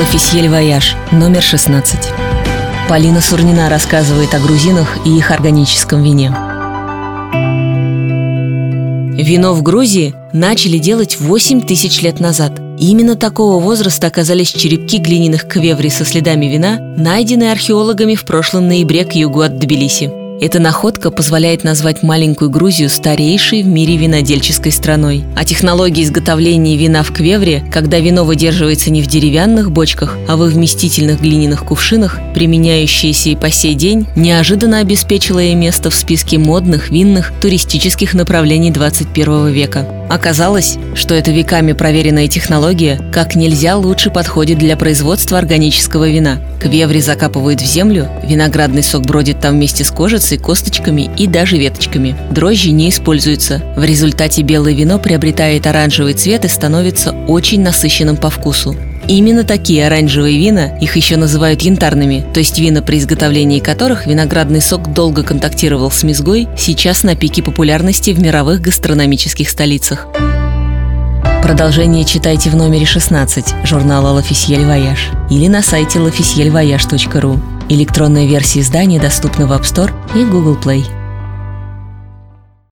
L'Officiel Voyage, номер 16. Полина Сурнина рассказывает о грузинах и их органическом вине. Вино в Грузии начали делать 8 тысяч лет назад. Именно такого возраста оказались черепки глиняных квеври со следами вина, найденные археологами в прошлом ноябре к югу от Тбилиси. Эта находка позволяет назвать маленькую Грузию старейшей в мире винодельческой страной. А технология изготовления вина в квевре, когда вино выдерживается не в деревянных бочках, а во вместительных глиняных кувшинах, применяющаяся и по сей день, неожиданно обеспечила ей место в списке модных винных туристических направлений 21 века. Оказалось, что эта веками проверенная технология как нельзя лучше подходит для производства органического вина. Квеври закапывают в землю, виноградный сок бродит там вместе с кожицей, косточками и даже веточками. Дрожжи не используются. В результате белое вино приобретает оранжевый цвет и становится очень насыщенным по вкусу. Именно такие оранжевые вина, их еще называют янтарными, то есть вина, при изготовлении которых виноградный сок долго контактировал с мезгой, сейчас на пике популярности в мировых гастрономических столицах. Продолжение читайте в номере 16 журнала «L'Officiel Voyage» или на сайте lofficielvoyage.ru. Электронная версия издания доступна в App Store и Google Play.